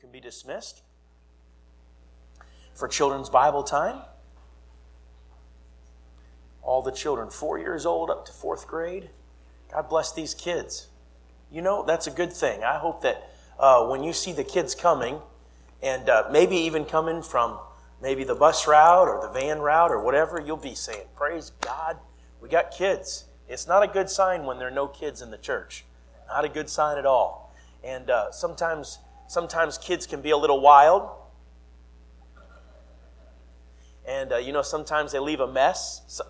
can be dismissed for children's Bible time. All the children, four years old up to fourth grade. God bless these kids. You know, that's a good thing. I hope that uh, when you see the kids coming, and uh, maybe even coming from maybe the bus route or the van route or whatever, you'll be saying, Praise God, we got kids. It's not a good sign when there are no kids in the church. Not a good sign at all. And uh, sometimes, sometimes kids can be a little wild. And, uh, you know, sometimes they leave a mess. So,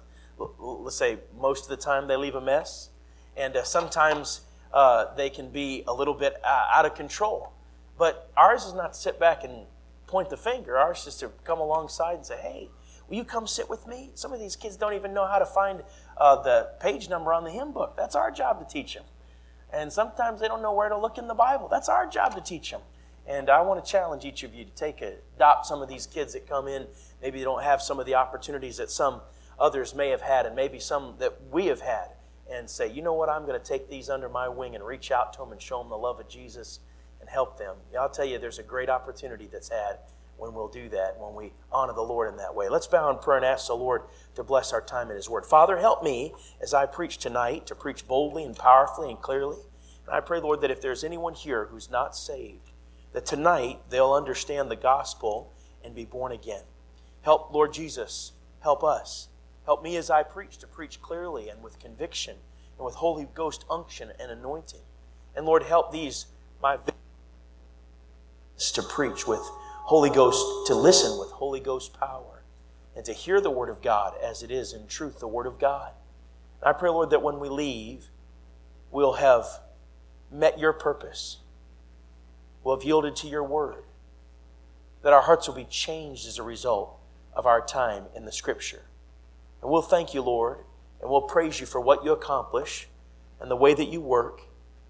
let's say most of the time they leave a mess. And uh, sometimes uh, they can be a little bit uh, out of control. But ours is not to sit back and point the finger. Ours is to come alongside and say, hey, will you come sit with me? Some of these kids don't even know how to find uh, the page number on the hymn book. That's our job to teach them. And sometimes they don't know where to look in the Bible. That's our job to teach them. And I want to challenge each of you to take a, adopt some of these kids that come in. Maybe they don't have some of the opportunities that some others may have had, and maybe some that we have had, and say, you know what, I'm going to take these under my wing and reach out to them and show them the love of Jesus and help them. I'll tell you, there's a great opportunity that's had when we'll do that, when we honor the Lord in that way. Let's bow in prayer and ask the Lord to bless our time in His Word. Father, help me as I preach tonight to preach boldly and powerfully and clearly. And I pray, Lord, that if there's anyone here who's not saved, that tonight they'll understand the gospel and be born again. Help, Lord Jesus, help us. Help me as I preach to preach clearly and with conviction and with Holy Ghost unction and anointing. And Lord, help these, my to preach with Holy Ghost, to listen with Holy Ghost power, and to hear the Word of God as it is in truth, the Word of God. And I pray, Lord, that when we leave, we'll have met your purpose, we'll have yielded to your Word, that our hearts will be changed as a result of our time in the Scripture. And we'll thank you, Lord, and we'll praise you for what you accomplish and the way that you work,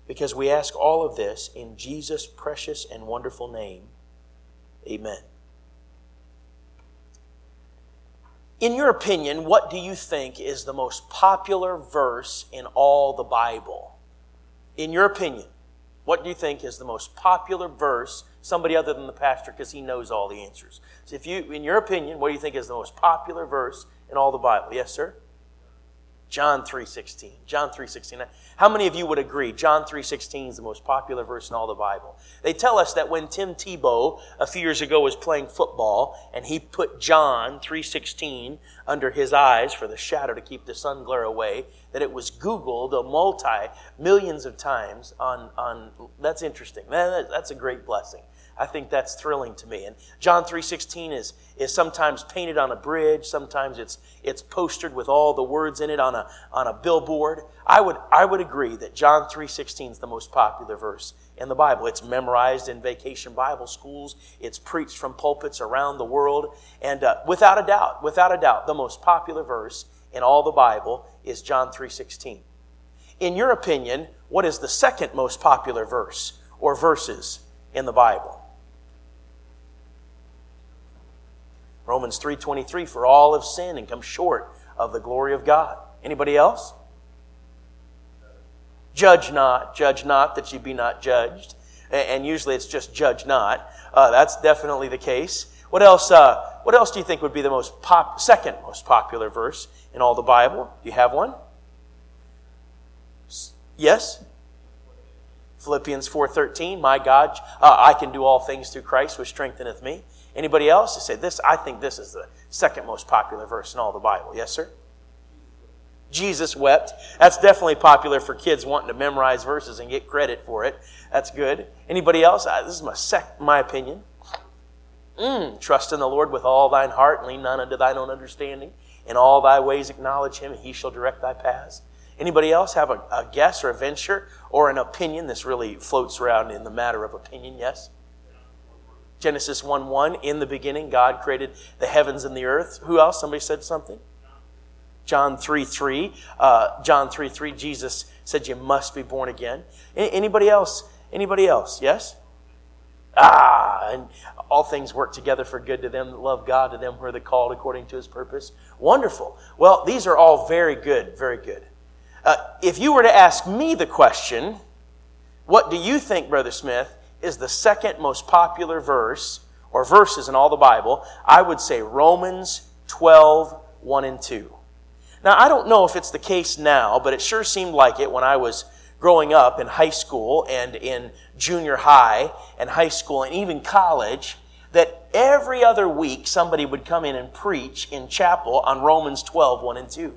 because we ask all of this in Jesus' precious and wonderful name. Amen. In your opinion, what do you think is the most popular verse in all the Bible? In your opinion, what do you think is the most popular verse? Somebody other than the pastor, because he knows all the answers. So, if you, in your opinion, what do you think is the most popular verse in all the Bible? Yes, sir? John 3.16. John 3.16. How many of you would agree John 3.16 is the most popular verse in all the Bible? They tell us that when Tim Tebow a few years ago was playing football and he put John 3.16 under his eyes for the shadow to keep the sun glare away, that it was Googled a multi millions of times on, on that's interesting. Man, That's a great blessing. I think that's thrilling to me. And John 3.16 is, is sometimes painted on a bridge. Sometimes it's, it's postered with all the words in it on a, on a billboard. I would, I would agree that John 3.16 is the most popular verse in the Bible. It's memorized in vacation Bible schools. It's preached from pulpits around the world. And uh, without a doubt, without a doubt, the most popular verse in all the Bible is John 3.16. In your opinion, what is the second most popular verse or verses in the Bible? Romans 3:23 for all have sinned and come short of the glory of God. Anybody else? Judge not, judge not that you be not judged. And usually it's just judge not. Uh, that's definitely the case. What else? Uh, what else do you think would be the most pop, second most popular verse in all the Bible? Do you have one? Yes. Philippians 4:13. My God, uh, I can do all things through Christ, which strengtheneth me. Anybody else? You say this. I think this is the second most popular verse in all the Bible. Yes, sir. Jesus wept. That's definitely popular for kids wanting to memorize verses and get credit for it. That's good. Anybody else? Uh, this is my sec- my opinion. Mm, trust in the Lord with all thine heart, and lean not unto thine own understanding. In all thy ways acknowledge him, and he shall direct thy paths. Anybody else have a, a guess or a venture or an opinion? This really floats around in the matter of opinion, yes? Genesis 1 1, in the beginning, God created the heavens and the earth. Who else? Somebody said something? John 3 3. Uh, John 3 3, Jesus said you must be born again. Anybody else? Anybody else? Yes? Ah, and all things work together for good to them that love God, to them who are the called according to his purpose. Wonderful. Well, these are all very good, very good. Uh, if you were to ask me the question, what do you think, Brother Smith, is the second most popular verse or verses in all the Bible, I would say Romans 12, 1 and 2. Now, I don't know if it's the case now, but it sure seemed like it when I was growing up in high school and in junior high and high school and even college that every other week somebody would come in and preach in chapel on Romans 12, 1 and 2.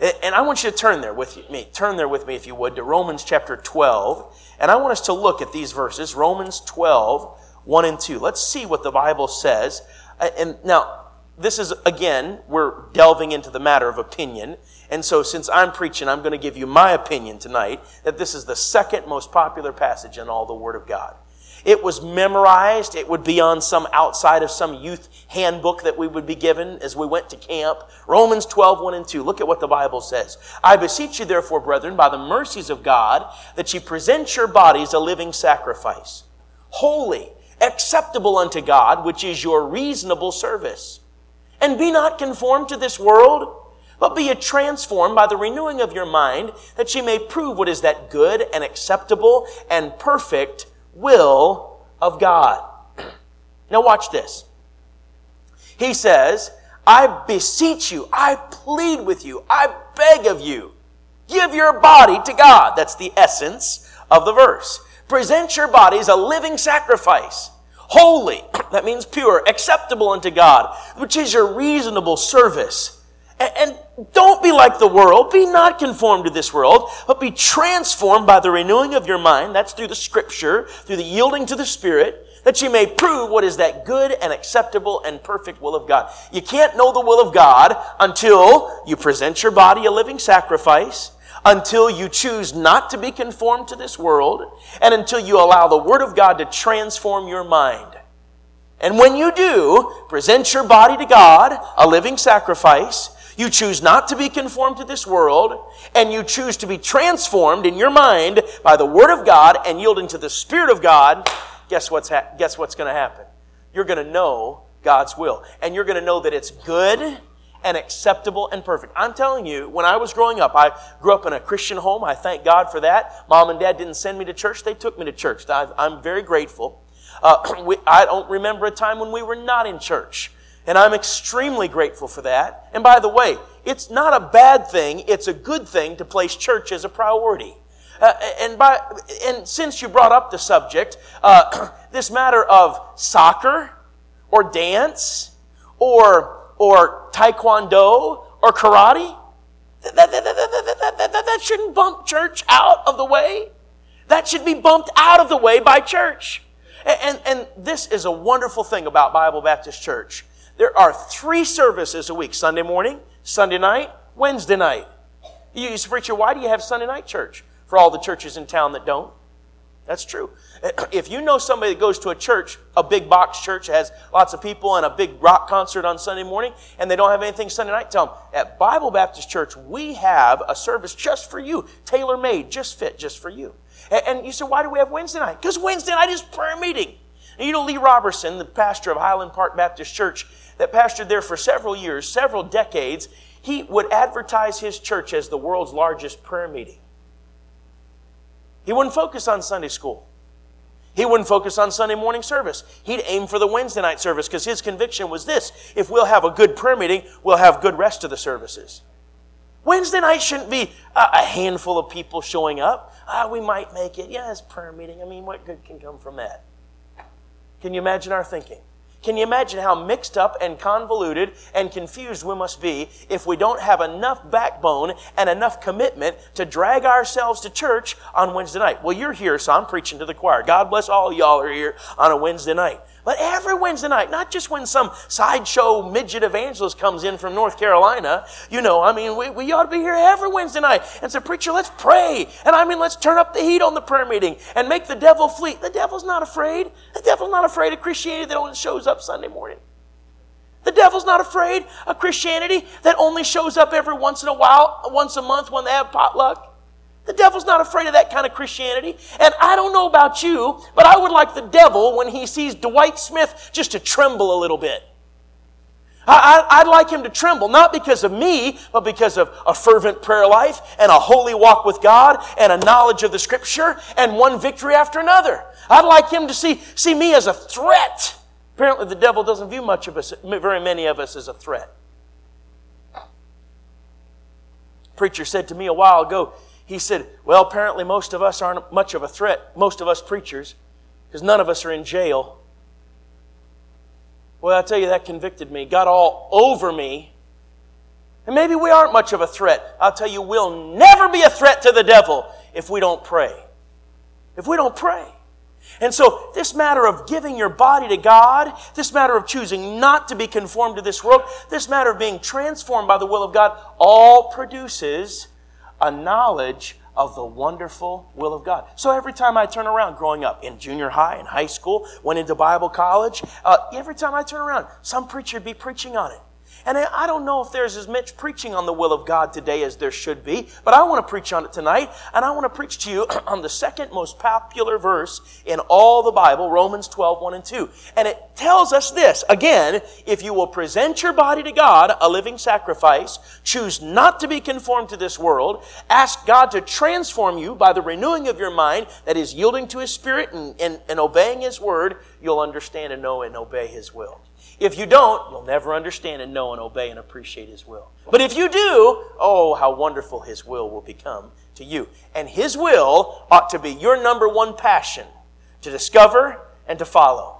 And I want you to turn there with me. Turn there with me, if you would, to Romans chapter 12. And I want us to look at these verses, Romans 12, 1 and 2. Let's see what the Bible says. And now, this is, again, we're delving into the matter of opinion. And so, since I'm preaching, I'm going to give you my opinion tonight that this is the second most popular passage in all the Word of God. It was memorized. It would be on some outside of some youth handbook that we would be given as we went to camp. Romans 12, 1 and 2. Look at what the Bible says. I beseech you, therefore, brethren, by the mercies of God, that ye present your bodies a living sacrifice, holy, acceptable unto God, which is your reasonable service. And be not conformed to this world, but be a transformed by the renewing of your mind, that ye may prove what is that good and acceptable and perfect will of God. Now, watch this. He says, I beseech you, I plead with you, I beg of you, give your body to God. That's the essence of the verse. Present your bodies a living sacrifice, holy, that means pure, acceptable unto God, which is your reasonable service. And don't be like the world. Be not conformed to this world, but be transformed by the renewing of your mind. That's through the scripture, through the yielding to the Spirit, that you may prove what is that good and acceptable and perfect will of God. You can't know the will of God until you present your body a living sacrifice, until you choose not to be conformed to this world, and until you allow the Word of God to transform your mind. And when you do, present your body to God, a living sacrifice, you choose not to be conformed to this world, and you choose to be transformed in your mind by the Word of God and yielding to the Spirit of God. Guess what's, ha- guess what's going to happen? You're going to know God's will. And you're going to know that it's good and acceptable and perfect. I'm telling you, when I was growing up, I grew up in a Christian home. I thank God for that. Mom and dad didn't send me to church, they took me to church. I'm very grateful. Uh, we, I don't remember a time when we were not in church. And I'm extremely grateful for that. And by the way, it's not a bad thing, it's a good thing to place church as a priority. Uh, and, by, and since you brought up the subject, uh, this matter of soccer or dance or, or taekwondo or karate, that, that, that, that, that shouldn't bump church out of the way. That should be bumped out of the way by church. And, and, and this is a wonderful thing about Bible Baptist Church. There are three services a week Sunday morning, Sunday night, Wednesday night. You say, Preacher, why do you have Sunday night church for all the churches in town that don't? That's true. If you know somebody that goes to a church, a big box church has lots of people and a big rock concert on Sunday morning, and they don't have anything Sunday night, tell them, at Bible Baptist Church, we have a service just for you, tailor made, just fit, just for you. And you say, why do we have Wednesday night? Because Wednesday night is prayer meeting. And you know, Lee Roberson, the pastor of Highland Park Baptist Church, that pastored there for several years, several decades, he would advertise his church as the world's largest prayer meeting. He wouldn't focus on Sunday school. He wouldn't focus on Sunday morning service. He'd aim for the Wednesday night service because his conviction was this if we'll have a good prayer meeting, we'll have good rest of the services. Wednesday night shouldn't be a handful of people showing up. Ah, we might make it. Yeah, it's prayer meeting. I mean, what good can come from that? Can you imagine our thinking? Can you imagine how mixed up and convoluted and confused we must be if we don't have enough backbone and enough commitment to drag ourselves to church on Wednesday night? Well, you're here, so I'm preaching to the choir. God bless all y'all are here on a Wednesday night. But every Wednesday night, not just when some sideshow midget evangelist comes in from North Carolina, you know, I mean, we, we ought to be here every Wednesday night and say, Preacher, let's pray. And I mean, let's turn up the heat on the prayer meeting and make the devil flee. The devil's not afraid. The devil's not afraid of Christianity that only shows up Sunday morning. The devil's not afraid of Christianity that only shows up every once in a while, once a month when they have potluck. The devil's not afraid of that kind of Christianity. And I don't know about you, but I would like the devil when he sees Dwight Smith just to tremble a little bit. I, would like him to tremble, not because of me, but because of a fervent prayer life and a holy walk with God and a knowledge of the scripture and one victory after another. I'd like him to see, see me as a threat. Apparently, the devil doesn't view much of us, very many of us, as a threat. preacher said to me a while ago, he said, Well, apparently most of us aren't much of a threat, most of us preachers, because none of us are in jail. Well, I tell you, that convicted me, got all over me. And maybe we aren't much of a threat. I'll tell you, we'll never be a threat to the devil if we don't pray. If we don't pray. And so, this matter of giving your body to God, this matter of choosing not to be conformed to this world, this matter of being transformed by the will of God, all produces a knowledge of the wonderful will of God. So every time I turn around, growing up in junior high, in high school, went into Bible college, uh, every time I turn around, some preacher would be preaching on it. And I don't know if there's as much preaching on the will of God today as there should be, but I want to preach on it tonight, and I want to preach to you on the second most popular verse in all the Bible, Romans 12, 1 and 2. And it tells us this, again, if you will present your body to God, a living sacrifice, choose not to be conformed to this world, ask God to transform you by the renewing of your mind, that is yielding to His Spirit and, and, and obeying His word, you'll understand and know and obey His will. If you don't, you'll never understand and know and obey and appreciate His will. But if you do, oh, how wonderful His will will become to you. And His will ought to be your number one passion to discover and to follow.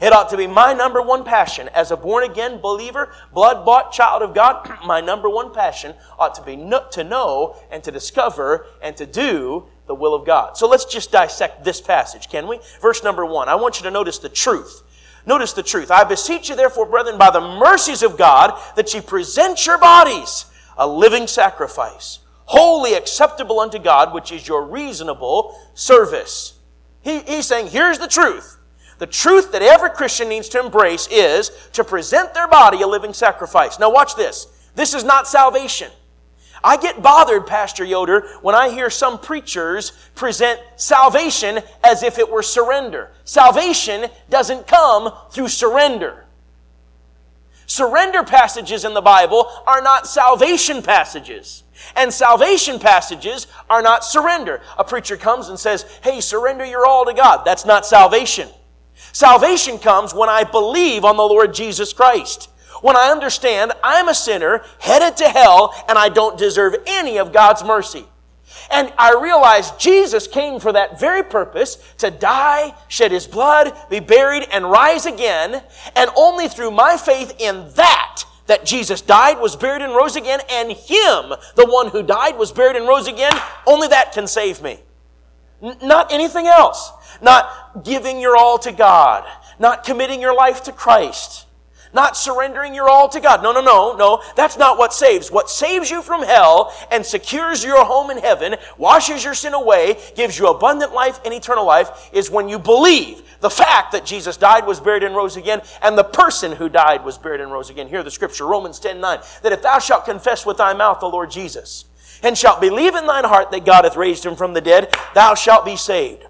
It ought to be my number one passion as a born again believer, blood bought child of God. my number one passion ought to be no, to know and to discover and to do the will of God. So let's just dissect this passage, can we? Verse number one. I want you to notice the truth Notice the truth. I beseech you, therefore, brethren, by the mercies of God, that ye present your bodies a living sacrifice, wholly acceptable unto God, which is your reasonable service. He, he's saying, here's the truth. The truth that every Christian needs to embrace is to present their body a living sacrifice. Now, watch this. This is not salvation. I get bothered, Pastor Yoder, when I hear some preachers present salvation as if it were surrender. Salvation doesn't come through surrender. Surrender passages in the Bible are not salvation passages. And salvation passages are not surrender. A preacher comes and says, Hey, surrender your all to God. That's not salvation. Salvation comes when I believe on the Lord Jesus Christ when I understand I'm a sinner headed to hell and I don't deserve any of God's mercy. And I realize Jesus came for that very purpose to die, shed his blood, be buried, and rise again. And only through my faith in that, that Jesus died, was buried, and rose again, and him, the one who died, was buried, and rose again, only that can save me. N- not anything else. Not giving your all to God. Not committing your life to Christ not surrendering your all to God. No, no, no, no. That's not what saves. What saves you from hell and secures your home in heaven, washes your sin away, gives you abundant life and eternal life is when you believe the fact that Jesus died, was buried, and rose again, and the person who died was buried and rose again. Hear the scripture, Romans 10 9, that if thou shalt confess with thy mouth the Lord Jesus, and shalt believe in thine heart that God hath raised him from the dead, thou shalt be saved.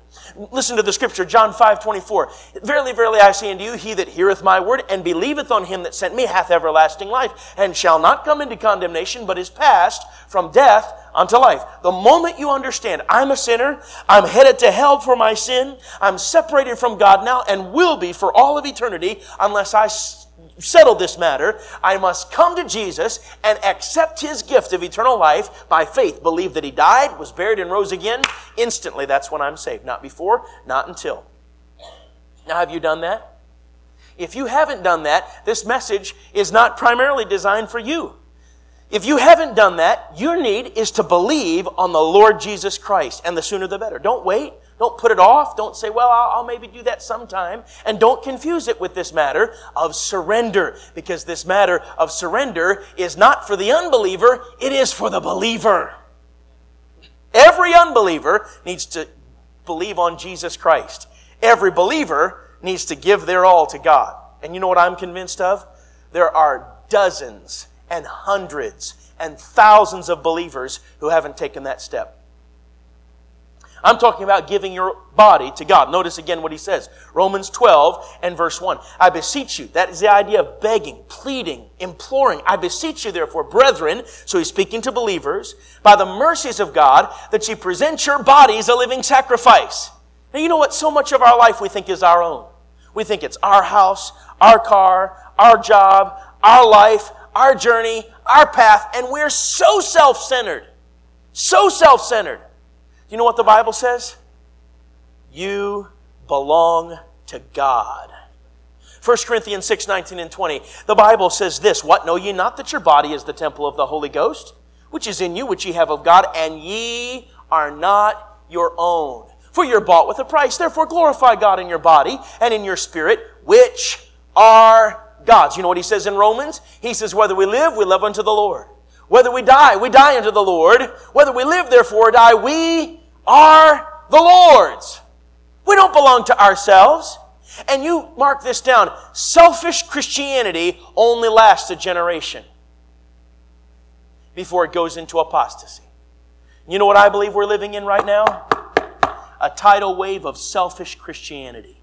Listen to the scripture, John 5, 24. Verily, verily, I say unto you, he that heareth my word and believeth on him that sent me hath everlasting life, and shall not come into condemnation, but is passed from death unto life. The moment you understand, I'm a sinner, I'm headed to hell for my sin, I'm separated from God now, and will be for all of eternity, unless I settle this matter, I must come to Jesus and accept his gift of eternal life by faith. Believe that he died, was buried, and rose again. Instantly, that's when I'm saved. Not before, not until. Now, have you done that? If you haven't done that, this message is not primarily designed for you. If you haven't done that, your need is to believe on the Lord Jesus Christ, and the sooner the better. Don't wait. Don't put it off. Don't say, well, I'll, I'll, maybe do that sometime. And don't confuse it with this matter of surrender, because this matter of surrender is not for the unbeliever, it is for the believer. Every unbeliever needs to believe on Jesus Christ. Every believer needs to give their all to God. And you know what I'm convinced of? There are dozens and hundreds and thousands of believers who haven't taken that step. I'm talking about giving your body to God. Notice again what he says. Romans 12 and verse 1. I beseech you. That is the idea of begging, pleading, imploring. I beseech you, therefore, brethren, so he's speaking to believers, by the mercies of God, that you present your bodies a living sacrifice. Now, you know what? So much of our life we think is our own. We think it's our house, our car, our job, our life, our journey, our path, and we're so self centered. So self centered. You know what the Bible says? You belong to God. 1 Corinthians 6 19 and 20. The Bible says this What know ye not that your body is the temple of the Holy Ghost, which is in you, which ye have of God, and ye are not your own? For you're bought with a price. Therefore, glorify God in your body and in your spirit, which are God's. You know what he says in Romans? He says, Whether we live, we live unto the Lord. Whether we die, we die unto the Lord. Whether we live, therefore, or die, we are the Lord's. We don't belong to ourselves. And you mark this down selfish Christianity only lasts a generation before it goes into apostasy. You know what I believe we're living in right now? A tidal wave of selfish Christianity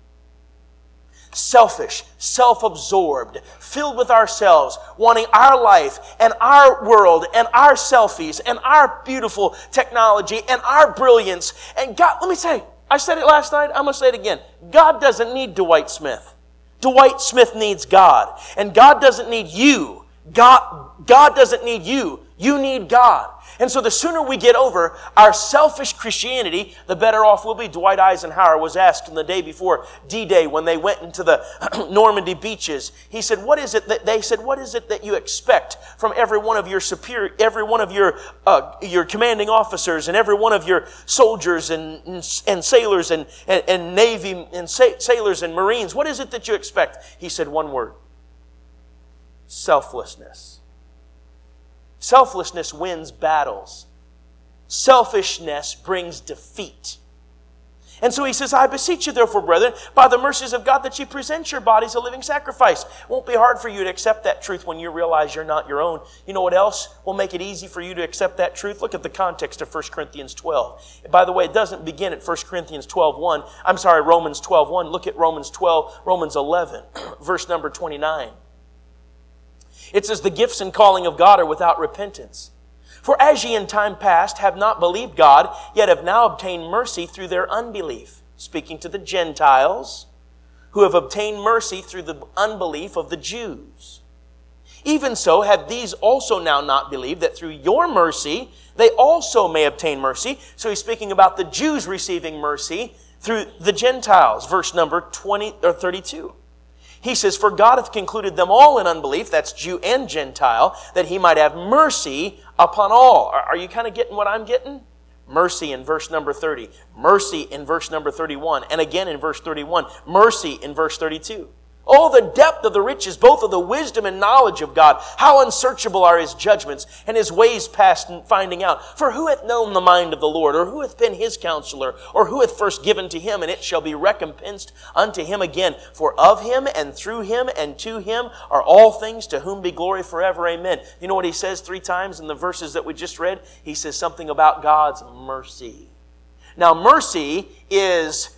selfish, self absorbed, filled with ourselves, wanting our life and our world and our selfies and our beautiful technology and our brilliance. And God, let me say, I said it last night, I'm going to say it again. God doesn't need Dwight Smith. Dwight Smith needs God. And God doesn't need you. God, God doesn't need you. You need God. And so the sooner we get over our selfish Christianity, the better off we'll be. Dwight Eisenhower was asked in the day before D-Day when they went into the Normandy beaches. He said, what is it that, they said, what is it that you expect from every one of your superior, every one of your, uh, your commanding officers and every one of your soldiers and, and, and sailors and, and, and Navy and sa- sailors and Marines? What is it that you expect? He said one word. Selflessness. Selflessness wins battles. Selfishness brings defeat. And so he says, I beseech you, therefore, brethren, by the mercies of God, that you present your bodies a living sacrifice. It won't be hard for you to accept that truth when you realize you're not your own. You know what else will make it easy for you to accept that truth? Look at the context of 1 Corinthians 12. By the way, it doesn't begin at 1 Corinthians 12 1. I'm sorry, Romans 12 1. Look at Romans 12, Romans 11, verse number 29. It says, The gifts and calling of God are without repentance. For as ye in time past have not believed God, yet have now obtained mercy through their unbelief. Speaking to the Gentiles, who have obtained mercy through the unbelief of the Jews. Even so, have these also now not believed that through your mercy they also may obtain mercy? So he's speaking about the Jews receiving mercy through the Gentiles. Verse number 20 or 32. He says, For God hath concluded them all in unbelief, that's Jew and Gentile, that he might have mercy upon all. Are, you kind of getting what I'm getting? Mercy in verse number 30. Mercy in verse number 31. And again in verse 31. Mercy in verse 32. Oh, the depth of the riches, both of the wisdom and knowledge of God. How unsearchable are his judgments and his ways past finding out. For who hath known the mind of the Lord, or who hath been his counselor, or who hath first given to him, and it shall be recompensed unto him again. For of him and through him and to him are all things to whom be glory forever. Amen. You know what he says three times in the verses that we just read? He says something about God's mercy. Now, mercy is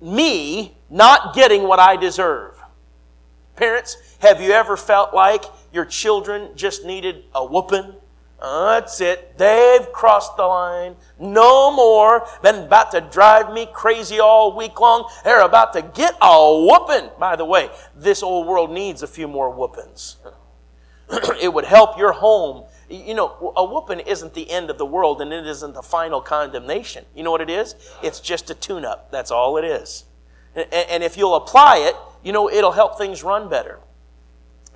me not getting what I deserve. Parents, have you ever felt like your children just needed a whooping? Uh, that's it. They've crossed the line. No more. Been about to drive me crazy all week long. They're about to get a whooping. By the way, this old world needs a few more whoopings. it would help your home. You know, a whooping isn't the end of the world and it isn't the final condemnation. You know what it is? It's just a tune up. That's all it is. And if you'll apply it, you know, it'll help things run better.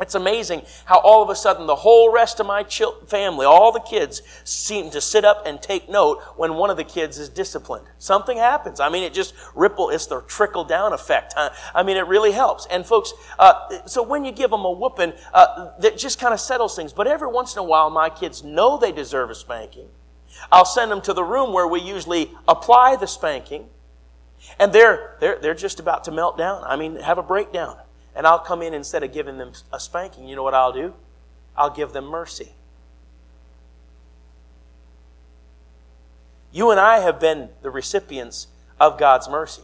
It's amazing how all of a sudden the whole rest of my family, all the kids, seem to sit up and take note when one of the kids is disciplined. Something happens. I mean, it just ripple. It's the trickle down effect. I mean, it really helps. And folks, uh, so when you give them a whooping, uh, that just kind of settles things. But every once in a while, my kids know they deserve a spanking. I'll send them to the room where we usually apply the spanking. And they're, they're, they're just about to melt down. I mean, have a breakdown. And I'll come in instead of giving them a spanking, you know what I'll do? I'll give them mercy. You and I have been the recipients of God's mercy.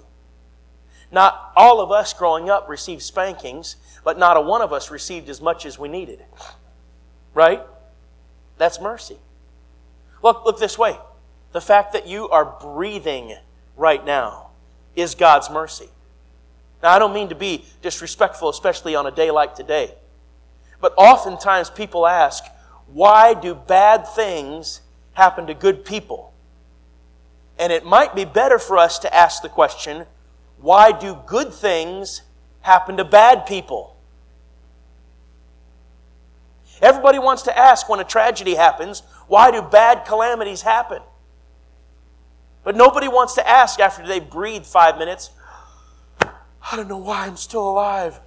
Not all of us growing up received spankings, but not a one of us received as much as we needed. Right? That's mercy. Look, look this way. The fact that you are breathing right now is God's mercy. Now, I don't mean to be disrespectful, especially on a day like today. But oftentimes people ask, why do bad things happen to good people? And it might be better for us to ask the question, why do good things happen to bad people? Everybody wants to ask when a tragedy happens, why do bad calamities happen? But nobody wants to ask after they breathe five minutes, I don't know why I'm still alive.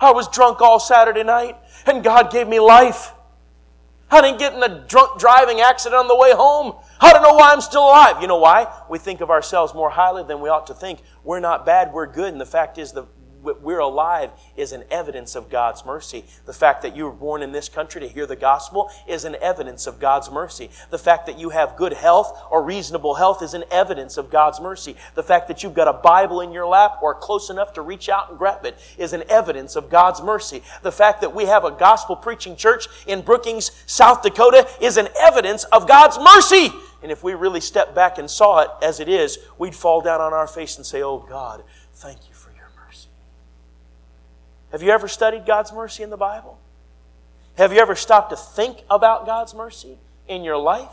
I was drunk all Saturday night and God gave me life. I didn't get in a drunk driving accident on the way home. I don't know why I'm still alive. You know why? We think of ourselves more highly than we ought to think. We're not bad, we're good. And the fact is, the we're alive is an evidence of God's mercy. The fact that you were born in this country to hear the gospel is an evidence of God's mercy. The fact that you have good health or reasonable health is an evidence of God's mercy. The fact that you've got a Bible in your lap or close enough to reach out and grab it is an evidence of God's mercy. The fact that we have a gospel preaching church in Brookings, South Dakota is an evidence of God's mercy. And if we really stepped back and saw it as it is, we'd fall down on our face and say, Oh God, thank you have you ever studied God's mercy in the Bible? Have you ever stopped to think about God's mercy in your life?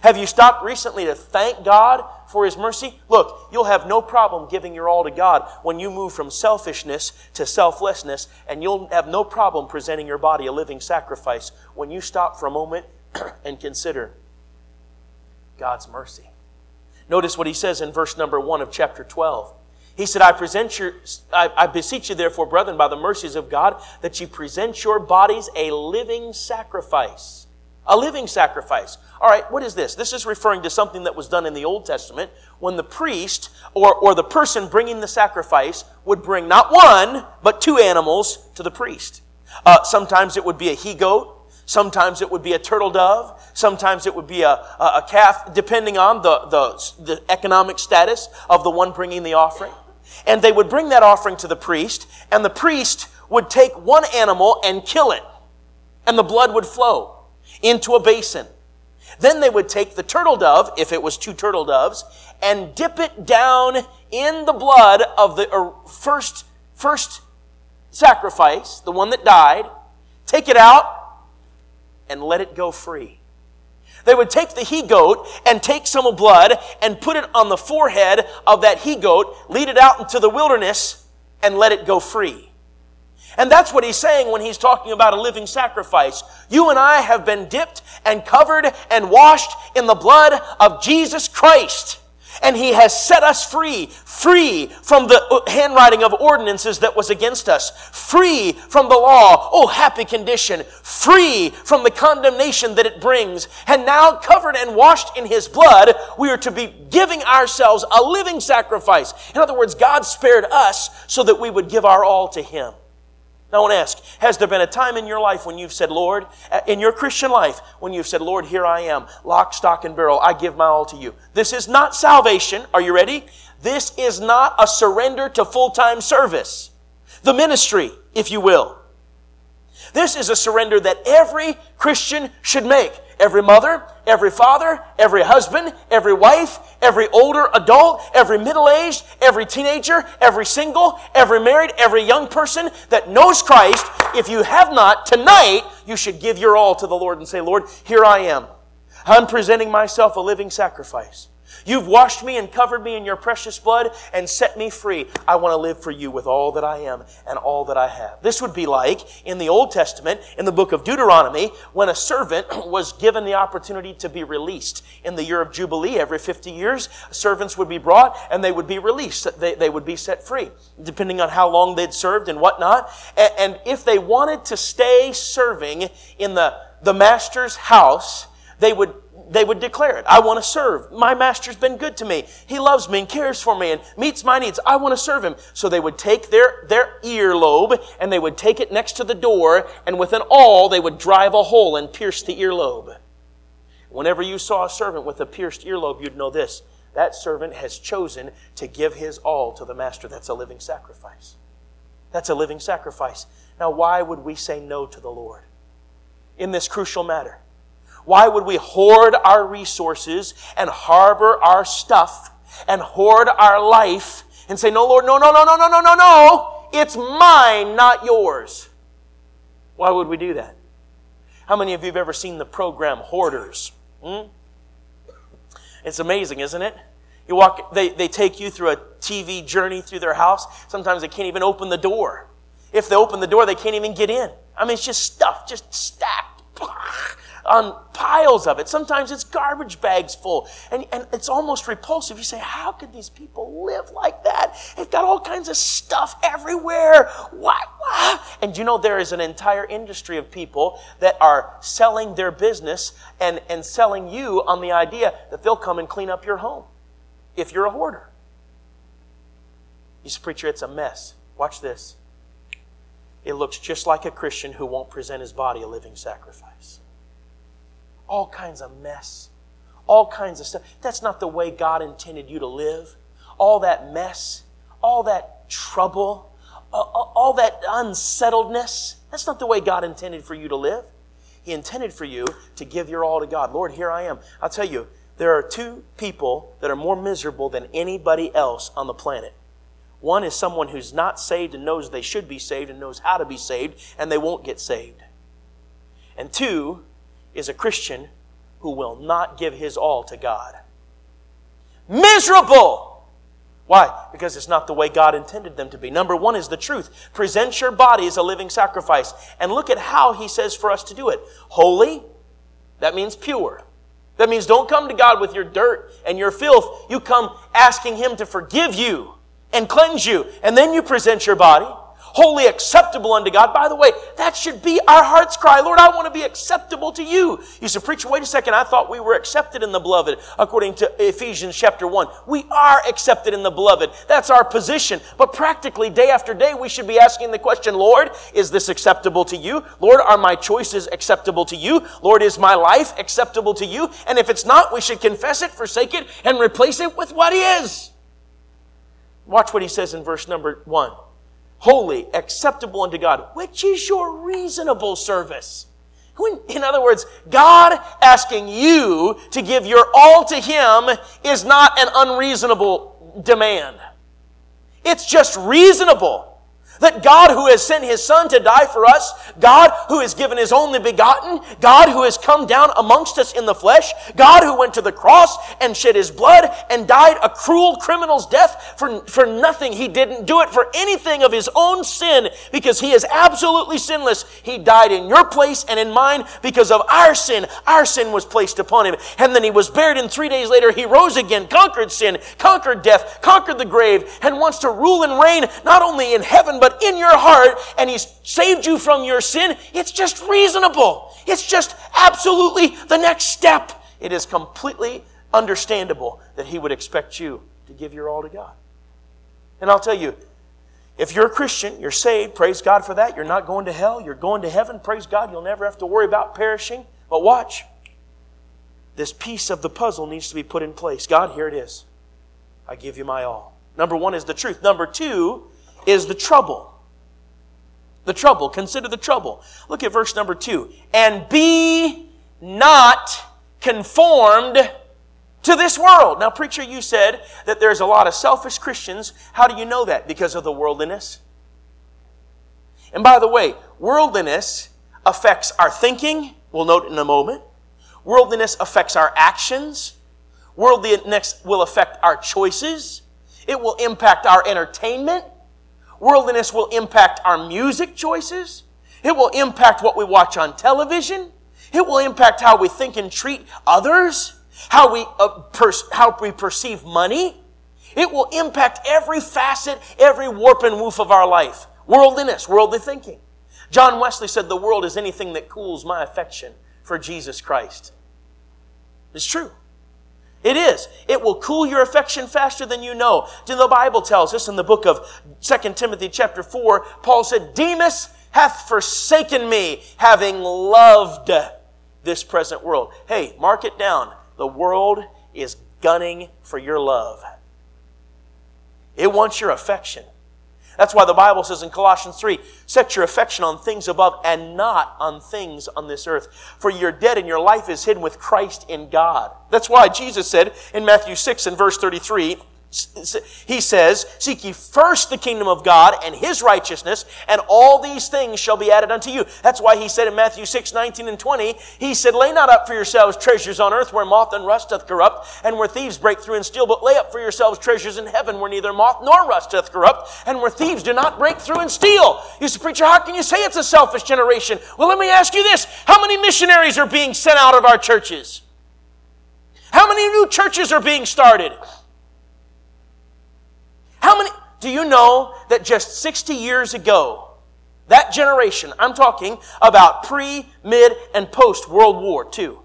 Have you stopped recently to thank God for His mercy? Look, you'll have no problem giving your all to God when you move from selfishness to selflessness, and you'll have no problem presenting your body a living sacrifice when you stop for a moment and consider God's mercy. Notice what He says in verse number 1 of chapter 12. He said, I present your, I, I, beseech you therefore, brethren, by the mercies of God, that ye present your bodies a living sacrifice. A living sacrifice. All right, what is this? This is referring to something that was done in the Old Testament when the priest or, or the person bringing the sacrifice would bring not one, but two animals to the priest. Uh, sometimes it would be a he goat. Sometimes it would be a turtle dove. Sometimes it would be a, a calf, depending on the, the, the economic status of the one bringing the offering. And they would bring that offering to the priest, and the priest would take one animal and kill it, and the blood would flow into a basin. Then they would take the turtle dove, if it was two turtle doves, and dip it down in the blood of the uh, first, first sacrifice, the one that died, take it out, and let it go free. They would take the he goat and take some of blood and put it on the forehead of that he goat, lead it out into the wilderness, and let it go free. And that's what he's saying when he's talking about a living sacrifice. You and I have been dipped and covered and washed in the blood of Jesus Christ. And he has set us free, free from the uh, handwriting of ordinances that was against us, free from the law, oh happy condition, free from the condemnation that it brings. And now covered and washed in his blood, we are to be giving ourselves a living sacrifice. In other words, God spared us so that we would give our all to him. Now, I want to ask Has there been a time in your life when you've said, Lord, uh, in your Christian life, when you've said, Lord, here I am, lock, stock, and barrel, I give my all to you? This is not salvation. Are you ready? This is not a surrender to full time service. The ministry, if you will. This is a surrender that every Christian should make. Every mother, every father, every husband, every wife, every older adult, every middle aged, every teenager, every single, every married, every young person that knows Christ, if you have not, tonight you should give your all to the Lord and say, Lord, here I am. I'm presenting myself a living sacrifice. You've washed me and covered me in your precious blood and set me free. I want to live for you with all that I am and all that I have. This would be like in the Old Testament, in the book of Deuteronomy, when a servant was given the opportunity to be released. In the year of Jubilee, every 50 years, servants would be brought and they would be released. They, they would be set free, depending on how long they'd served and whatnot. And, and if they wanted to stay serving in the, the master's house, they would they would declare it. I want to serve. My master's been good to me. He loves me and cares for me and meets my needs. I want to serve him. So they would take their, their earlobe and they would take it next to the door and with an awl they would drive a hole and pierce the earlobe. Whenever you saw a servant with a pierced earlobe, you'd know this. That servant has chosen to give his all to the master. That's a living sacrifice. That's a living sacrifice. Now, why would we say no to the Lord in this crucial matter? Why would we hoard our resources and harbor our stuff and hoard our life and say, No, Lord, no, no, no, no, no, no, no, no. It's mine, not yours. Why would we do that? How many of you have ever seen the program Hoarders? Hmm? It's amazing, isn't it? You walk, they, they take you through a TV journey through their house. Sometimes they can't even open the door. If they open the door, they can't even get in. I mean, it's just stuff, just stacked on piles of it. Sometimes it's garbage bags full. And, and it's almost repulsive. You say, how could these people live like that? They've got all kinds of stuff everywhere. What? And you know, there is an entire industry of people that are selling their business and, and selling you on the idea that they'll come and clean up your home if you're a hoarder. You say, preacher, it's a mess. Watch this. It looks just like a Christian who won't present his body a living sacrifice all kinds of mess, all kinds of stuff. That's not the way God intended you to live. All that mess, all that trouble, all that unsettledness. That's not the way God intended for you to live. He intended for you to give your all to God. Lord, here I am. I'll tell you, there are two people that are more miserable than anybody else on the planet. One is someone who's not saved and knows they should be saved and knows how to be saved, and they won't get saved. And two is a Christian who will not give his all to God. Miserable! Why? Because it's not the way God intended them to be. Number one is the truth. Present your body as a living sacrifice. And look at how he says for us to do it. Holy, that means pure. That means don't come to God with your dirt and your filth. You come asking Him to forgive you and cleanse you. And then you present your body wholly acceptable unto God. By the way, that should be our heart's cry. Lord, I want to be acceptable to you. You said, preacher, wait a second. I thought we were accepted in the beloved according to Ephesians chapter 1. We are accepted in the beloved. That's our position. But practically, day after day, we should be asking the question, Lord, is this acceptable to you? Lord, are my choices acceptable to you? Lord, is my life acceptable to you? And if it's not, we should confess it, forsake it, and replace it with what is. Watch what he says in verse number one holy, acceptable unto God, which is your reasonable service. In other words, God asking you to give your all to Him is not an unreasonable demand. It's just reasonable. That God who has sent His Son to die for us, God who has given His only begotten, God who has come down amongst us in the flesh, God who went to the cross and shed His blood and died a cruel criminal's death for, for nothing. He didn't do it for anything of His own sin because He is absolutely sinless. He died in your place and in mine because of our sin. Our sin was placed upon Him. And then He was buried and three days later He rose again, conquered sin, conquered death, conquered the grave, and wants to rule and reign not only in heaven but but in your heart and He's saved you from your sin, it's just reasonable. It's just absolutely the next step. It is completely understandable that He would expect you to give your all to God. And I'll tell you, if you're a Christian, you're saved, praise God for that. You're not going to hell, you're going to heaven, praise God. You'll never have to worry about perishing. But watch, this piece of the puzzle needs to be put in place. God, here it is. I give you my all. Number one is the truth. Number two is the trouble. The trouble. Consider the trouble. Look at verse number two. And be not conformed to this world. Now, preacher, you said that there's a lot of selfish Christians. How do you know that? Because of the worldliness. And by the way, worldliness affects our thinking. We'll note in a moment. Worldliness affects our actions. Worldliness will affect our choices. It will impact our entertainment. Worldliness will impact our music choices. It will impact what we watch on television. It will impact how we think and treat others, how we, uh, per- how we perceive money. It will impact every facet, every warp and woof of our life. Worldliness, worldly thinking. John Wesley said, The world is anything that cools my affection for Jesus Christ. It's true. It is. It will cool your affection faster than you know. The Bible tells us in the book of 2 Timothy chapter 4, Paul said, Demas hath forsaken me, having loved this present world. Hey, mark it down. The world is gunning for your love. It wants your affection. That's why the Bible says in Colossians 3 set your affection on things above and not on things on this earth. For you're dead and your life is hidden with Christ in God. That's why Jesus said in Matthew 6 and verse 33 he says, Seek ye first the kingdom of God and his righteousness, and all these things shall be added unto you. That's why he said in Matthew 6, 19 and 20, he said, Lay not up for yourselves treasures on earth where moth and rust doth corrupt, and where thieves break through and steal, but lay up for yourselves treasures in heaven where neither moth nor rust doth corrupt, and where thieves do not break through and steal. You say, Preacher, how can you say it's a selfish generation? Well, let me ask you this. How many missionaries are being sent out of our churches? How many new churches are being started? How many, do you know that just 60 years ago, that generation, I'm talking about pre, mid, and post World War II,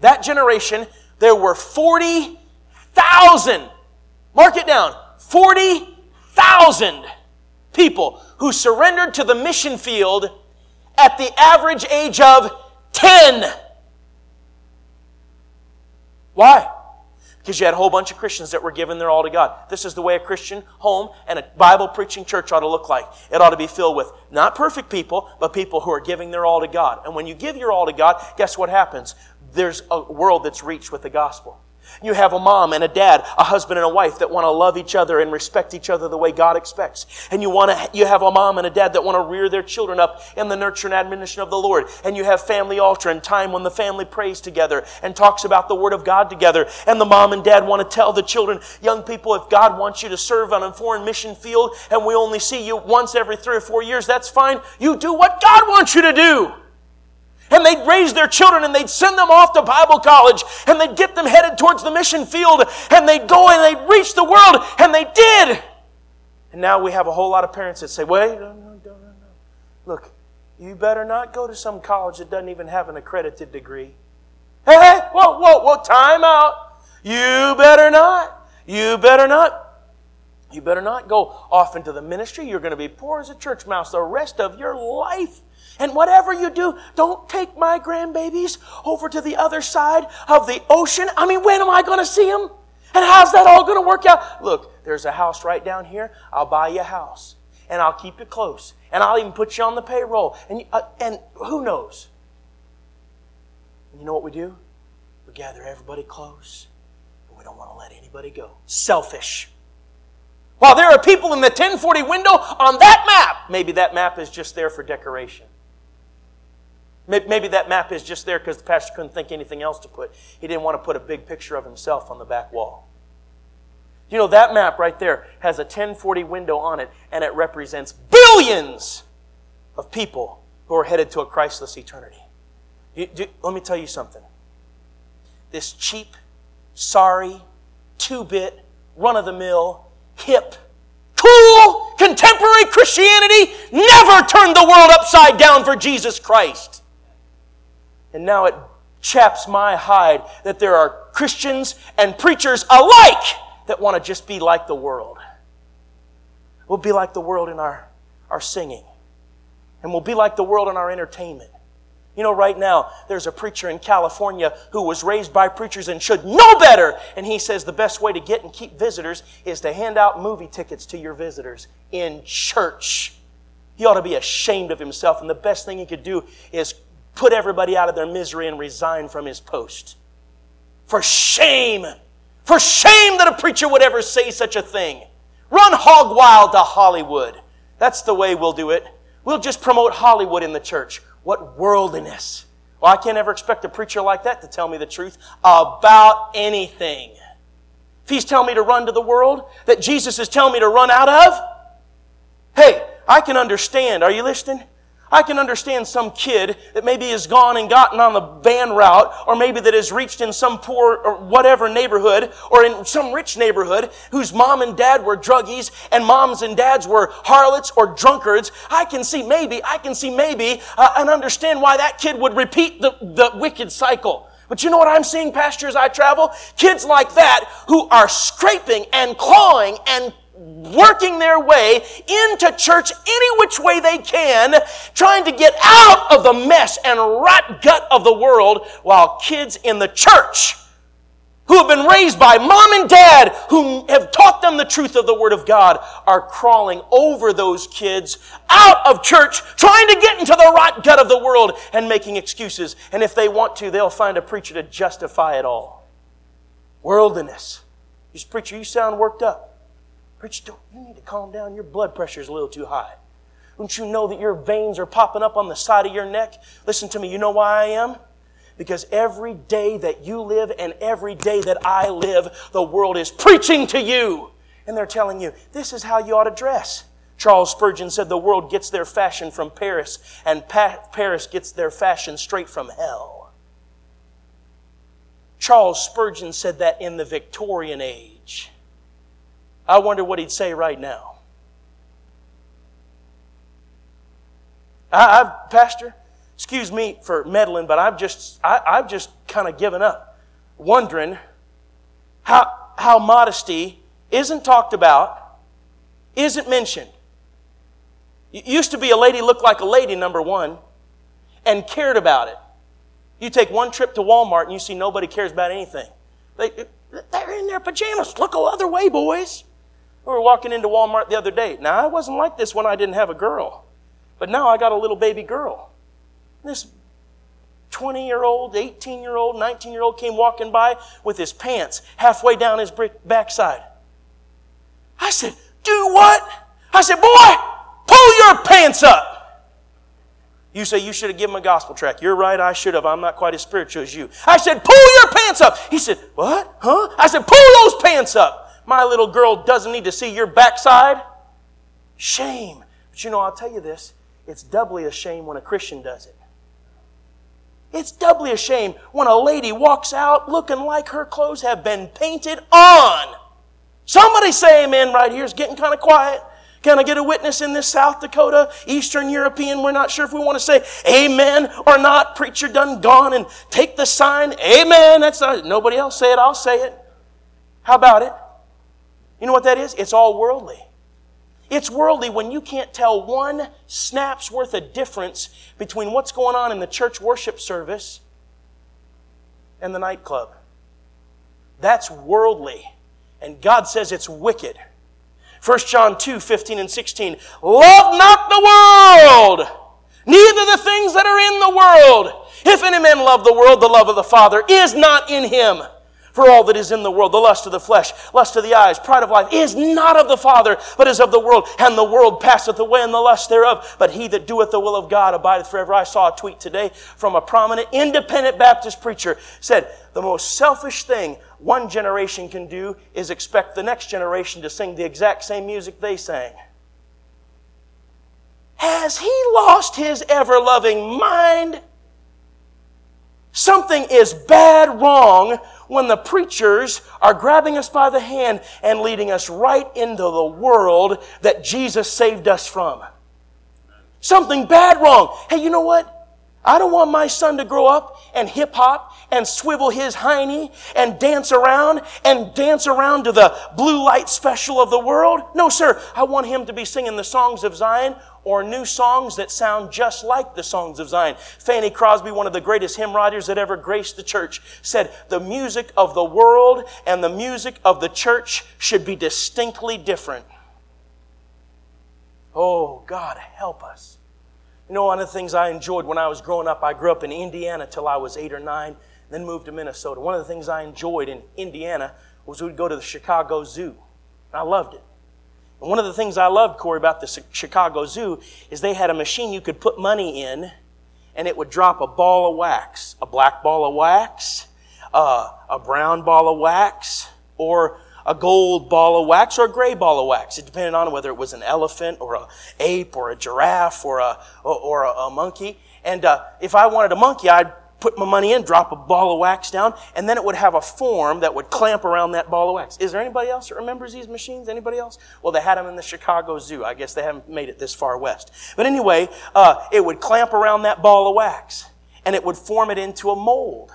that generation, there were 40,000, mark it down, 40,000 people who surrendered to the mission field at the average age of 10. Why? Because you had a whole bunch of Christians that were giving their all to God. This is the way a Christian home and a Bible preaching church ought to look like. It ought to be filled with not perfect people, but people who are giving their all to God. And when you give your all to God, guess what happens? There's a world that's reached with the gospel. You have a mom and a dad, a husband and a wife that want to love each other and respect each other the way God expects. And you want to, you have a mom and a dad that want to rear their children up in the nurture and admonition of the Lord. And you have family altar and time when the family prays together and talks about the Word of God together. And the mom and dad want to tell the children, young people, if God wants you to serve on a foreign mission field and we only see you once every three or four years, that's fine. You do what God wants you to do and they'd raise their children and they'd send them off to Bible college and they'd get them headed towards the mission field and they'd go and they'd reach the world and they did. And now we have a whole lot of parents that say, wait, no, no, no, no. Look, you better not go to some college that doesn't even have an accredited degree. Hey, hey, whoa, whoa, whoa, time out. You better not. You better not. You better not go off into the ministry. You're going to be poor as a church mouse the rest of your life. And whatever you do, don't take my grandbabies over to the other side of the ocean. I mean, when am I going to see them? And how's that all going to work out? Look, there's a house right down here. I'll buy you a house. And I'll keep you close. And I'll even put you on the payroll. And, uh, and who knows? And you know what we do? We gather everybody close. But we don't want to let anybody go. Selfish. While there are people in the 1040 window on that map, maybe that map is just there for decoration. Maybe that map is just there because the pastor couldn't think anything else to put. He didn't want to put a big picture of himself on the back wall. You know, that map right there has a 1040 window on it, and it represents billions of people who are headed to a Christless eternity. You, do, let me tell you something. This cheap, sorry, two bit, run of the mill, hip, cool, contemporary Christianity never turned the world upside down for Jesus Christ. And now it chaps my hide that there are Christians and preachers alike that want to just be like the world. We'll be like the world in our, our singing, and we'll be like the world in our entertainment. You know, right now, there's a preacher in California who was raised by preachers and should know better. And he says the best way to get and keep visitors is to hand out movie tickets to your visitors in church. He ought to be ashamed of himself. And the best thing he could do is put everybody out of their misery and resign from his post. For shame! For shame that a preacher would ever say such a thing. Run hog wild to Hollywood. That's the way we'll do it. We'll just promote Hollywood in the church. What worldliness. Well, I can't ever expect a preacher like that to tell me the truth about anything. If he's telling me to run to the world that Jesus is telling me to run out of, hey, I can understand. Are you listening? I can understand some kid that maybe has gone and gotten on the van route, or maybe that has reached in some poor or whatever neighborhood, or in some rich neighborhood, whose mom and dad were druggies, and moms and dads were harlots or drunkards. I can see maybe, I can see maybe, uh, and understand why that kid would repeat the, the wicked cycle. But you know what I'm seeing, Pastor, as I travel? Kids like that who are scraping and clawing and working their way into church any which way they can, trying to get out of the mess and rot gut of the world while kids in the church who have been raised by mom and dad who have taught them the truth of the Word of God are crawling over those kids out of church, trying to get into the rot gut of the world and making excuses. And if they want to, they'll find a preacher to justify it all. Worldliness. You preacher, you sound worked up. Preacher, you need to calm down. Your blood pressure is a little too high. Don't you know that your veins are popping up on the side of your neck? Listen to me. You know why I am? Because every day that you live and every day that I live, the world is preaching to you. And they're telling you, this is how you ought to dress. Charles Spurgeon said the world gets their fashion from Paris, and pa- Paris gets their fashion straight from hell. Charles Spurgeon said that in the Victorian age. I wonder what he'd say right now. I, I've, Pastor, excuse me for meddling, but I've just, I, I've just kind of given up, wondering how, how modesty isn't talked about, isn't mentioned. It used to be a lady looked like a lady, number one, and cared about it. You take one trip to Walmart and you see nobody cares about anything. They, they're in their pajamas. Look the other way, boys. We were walking into Walmart the other day. Now, I wasn't like this when I didn't have a girl, but now I got a little baby girl. This 20 year old, 18 year old, 19 year old came walking by with his pants halfway down his backside. I said, Do what? I said, Boy, pull your pants up. You say you should have given him a gospel track. You're right, I should have. I'm not quite as spiritual as you. I said, Pull your pants up. He said, What? Huh? I said, Pull those pants up. My little girl doesn't need to see your backside. Shame. But you know, I'll tell you this it's doubly a shame when a Christian does it. It's doubly a shame when a lady walks out looking like her clothes have been painted on. Somebody say amen right here. It's getting kind of quiet. Can I get a witness in this South Dakota, Eastern European? We're not sure if we want to say amen or not. Preacher done gone and take the sign. Amen. That's not, nobody else say it. I'll say it. How about it? You know what that is? It's all worldly. It's worldly when you can't tell one snap's worth of difference between what's going on in the church worship service and the nightclub. That's worldly. And God says it's wicked. 1 John 2 15 and 16. Love not the world, neither the things that are in the world. If any man love the world, the love of the Father is not in him. For all that is in the world, the lust of the flesh, lust of the eyes, pride of life, is not of the Father, but is of the world. And the world passeth away and the lust thereof. But he that doeth the will of God abideth forever. I saw a tweet today from a prominent independent Baptist preacher said, the most selfish thing one generation can do is expect the next generation to sing the exact same music they sang. Has he lost his ever loving mind? Something is bad wrong when the preachers are grabbing us by the hand and leading us right into the world that Jesus saved us from. Something bad wrong. Hey, you know what? I don't want my son to grow up and hip hop and swivel his hiney and dance around and dance around to the blue light special of the world. No, sir. I want him to be singing the songs of Zion or new songs that sound just like the songs of Zion. Fanny Crosby, one of the greatest hymn writers that ever graced the church, said the music of the world and the music of the church should be distinctly different. Oh, God, help us. You know, one of the things I enjoyed when I was growing up, I grew up in Indiana till I was eight or nine, then moved to Minnesota. One of the things I enjoyed in Indiana was we'd go to the Chicago Zoo. I loved it. One of the things I loved, Corey, about the Chicago Zoo is they had a machine you could put money in and it would drop a ball of wax, a black ball of wax, uh, a brown ball of wax, or a gold ball of wax or a gray ball of wax. It depended on whether it was an elephant or a ape or a giraffe or a, or, or a, a, monkey. And uh, if I wanted a monkey, I'd put my money in, drop a ball of wax down, and then it would have a form that would clamp around that ball of wax. Is there anybody else that remembers these machines? Anybody else? Well, they had them in the Chicago Zoo. I guess they haven't made it this far west. But anyway, uh, it would clamp around that ball of wax, and it would form it into a mold.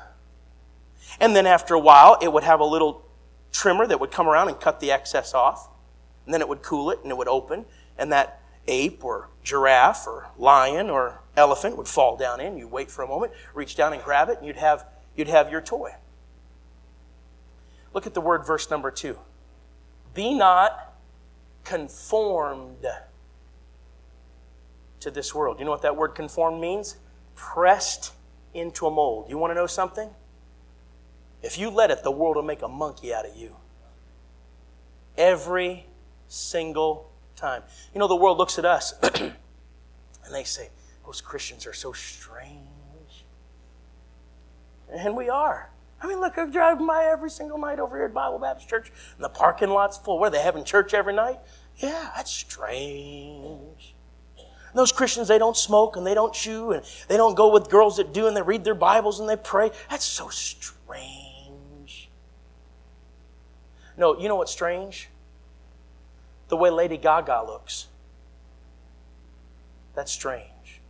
And then after a while, it would have a little trimmer that would come around and cut the excess off. and then it would cool it and it would open, and that ape or giraffe or lion or elephant would fall down in. You wait for a moment, reach down and grab it, and you'd have, you'd have your toy. Look at the word, verse number two. Be not conformed to this world. You know what that word conformed means? Pressed into a mold. You want to know something? If you let it, the world will make a monkey out of you. Every single time. You know, the world looks at us and they say, those Christians are so strange. And we are. I mean, look, I'm driving by every single night over here at Bible Baptist Church, and the parking lot's full. Where they having church every night? Yeah, that's strange. those Christians, they don't smoke and they don't chew and they don't go with girls that do and they read their Bibles and they pray. That's so strange. No, you know what's strange? The way Lady Gaga looks. That's strange.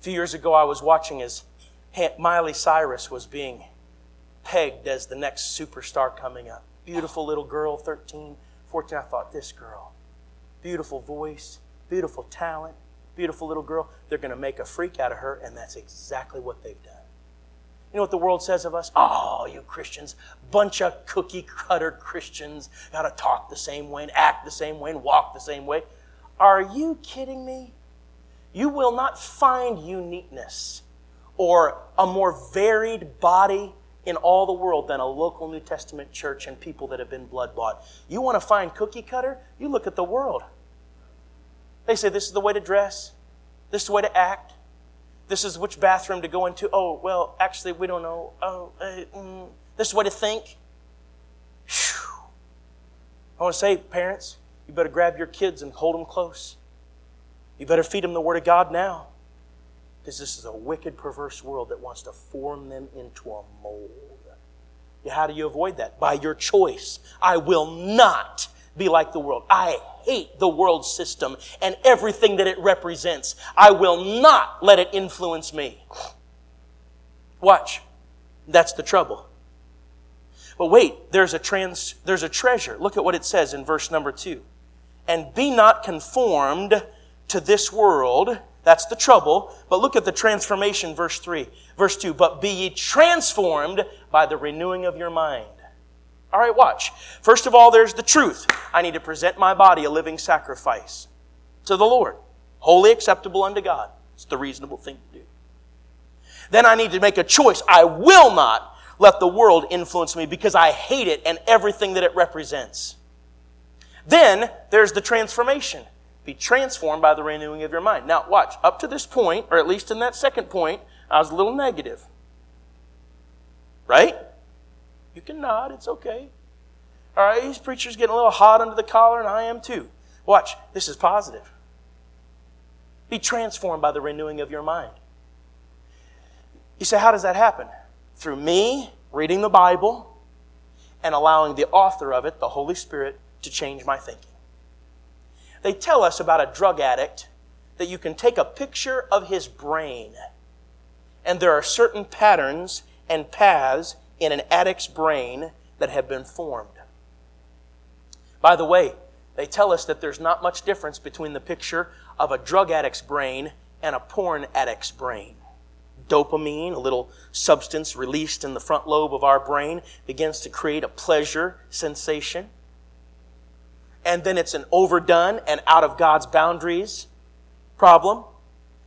A few years ago, I was watching as Miley Cyrus was being pegged as the next superstar coming up. Beautiful little girl, 13, 14. I thought, this girl, beautiful voice, beautiful talent, beautiful little girl. They're going to make a freak out of her, and that's exactly what they've done. You know what the world says of us? Oh, you Christians, bunch of cookie cutter Christians, got to talk the same way and act the same way and walk the same way. Are you kidding me? You will not find uniqueness or a more varied body in all the world than a local New Testament church and people that have been blood bought. You want to find cookie cutter? You look at the world. They say this is the way to dress, this is the way to act, this is which bathroom to go into. Oh, well, actually, we don't know. Oh, uh, mm, this is way to think. Whew. I want to say, parents, you better grab your kids and hold them close. You better feed them the Word of God now. Because this is a wicked, perverse world that wants to form them into a mold. How do you avoid that? By your choice. I will not be like the world. I hate the world system and everything that it represents. I will not let it influence me. Watch. That's the trouble. But wait, there's a trans, there's a treasure. Look at what it says in verse number two. And be not conformed to this world. That's the trouble. But look at the transformation, verse 3. Verse 2. But be ye transformed by the renewing of your mind. All right, watch. First of all, there's the truth. I need to present my body a living sacrifice to the Lord, wholly acceptable unto God. It's the reasonable thing to do. Then I need to make a choice. I will not let the world influence me because I hate it and everything that it represents. Then there's the transformation. Be transformed by the renewing of your mind. Now, watch. Up to this point, or at least in that second point, I was a little negative. Right? You can nod, it's okay. All right, these preachers getting a little hot under the collar, and I am too. Watch, this is positive. Be transformed by the renewing of your mind. You say, how does that happen? Through me reading the Bible and allowing the author of it, the Holy Spirit, to change my thinking. They tell us about a drug addict that you can take a picture of his brain, and there are certain patterns and paths in an addict's brain that have been formed. By the way, they tell us that there's not much difference between the picture of a drug addict's brain and a porn addict's brain. Dopamine, a little substance released in the front lobe of our brain, begins to create a pleasure sensation and then it's an overdone and out of God's boundaries problem,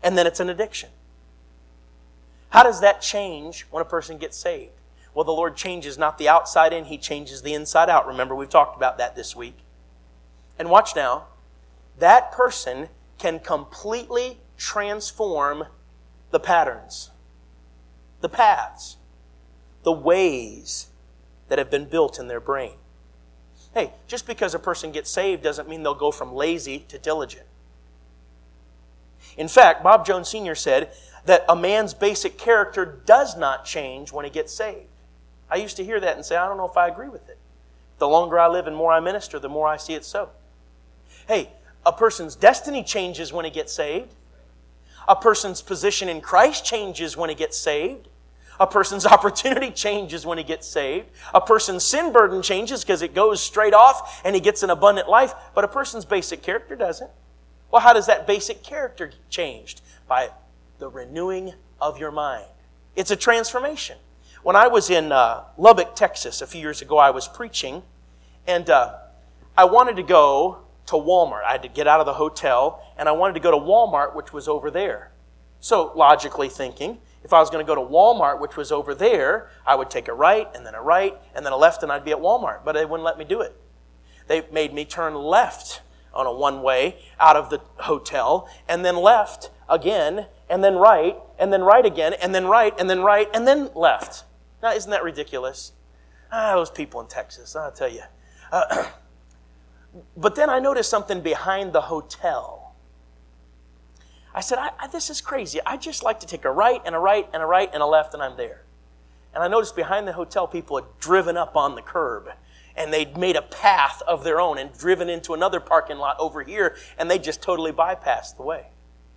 and then it's an addiction. How does that change when a person gets saved? Well, the Lord changes not the outside in, He changes the inside out. Remember, we've talked about that this week. And watch now, that person can completely transform the patterns, the paths, the ways that have been built in their brain. Hey, just because a person gets saved doesn't mean they'll go from lazy to diligent. In fact, Bob Jones Sr. said that a man's basic character does not change when he gets saved. I used to hear that and say, I don't know if I agree with it. The longer I live and more I minister, the more I see it so. Hey, a person's destiny changes when he gets saved. A person's position in Christ changes when he gets saved. A person's opportunity changes when he gets saved. A person's sin burden changes because it goes straight off and he gets an abundant life, but a person's basic character doesn't. Well, how does that basic character changed? By the renewing of your mind. It's a transformation. When I was in uh, Lubbock, Texas, a few years ago, I was preaching, and uh, I wanted to go to Walmart. I had to get out of the hotel, and I wanted to go to Walmart, which was over there. So, logically thinking, if I was going to go to Walmart, which was over there, I would take a right, and then a right, and then a left, and I'd be at Walmart. But they wouldn't let me do it. They made me turn left on a one way out of the hotel, and then left again, and then right, and then right again, and then right, and then right, and then left. Now, isn't that ridiculous? Ah, those people in Texas, I'll tell you. Uh, but then I noticed something behind the hotel. I said, I, I, This is crazy. I just like to take a right and a right and a right and a left, and I'm there. And I noticed behind the hotel, people had driven up on the curb and they'd made a path of their own and driven into another parking lot over here, and they just totally bypassed the way.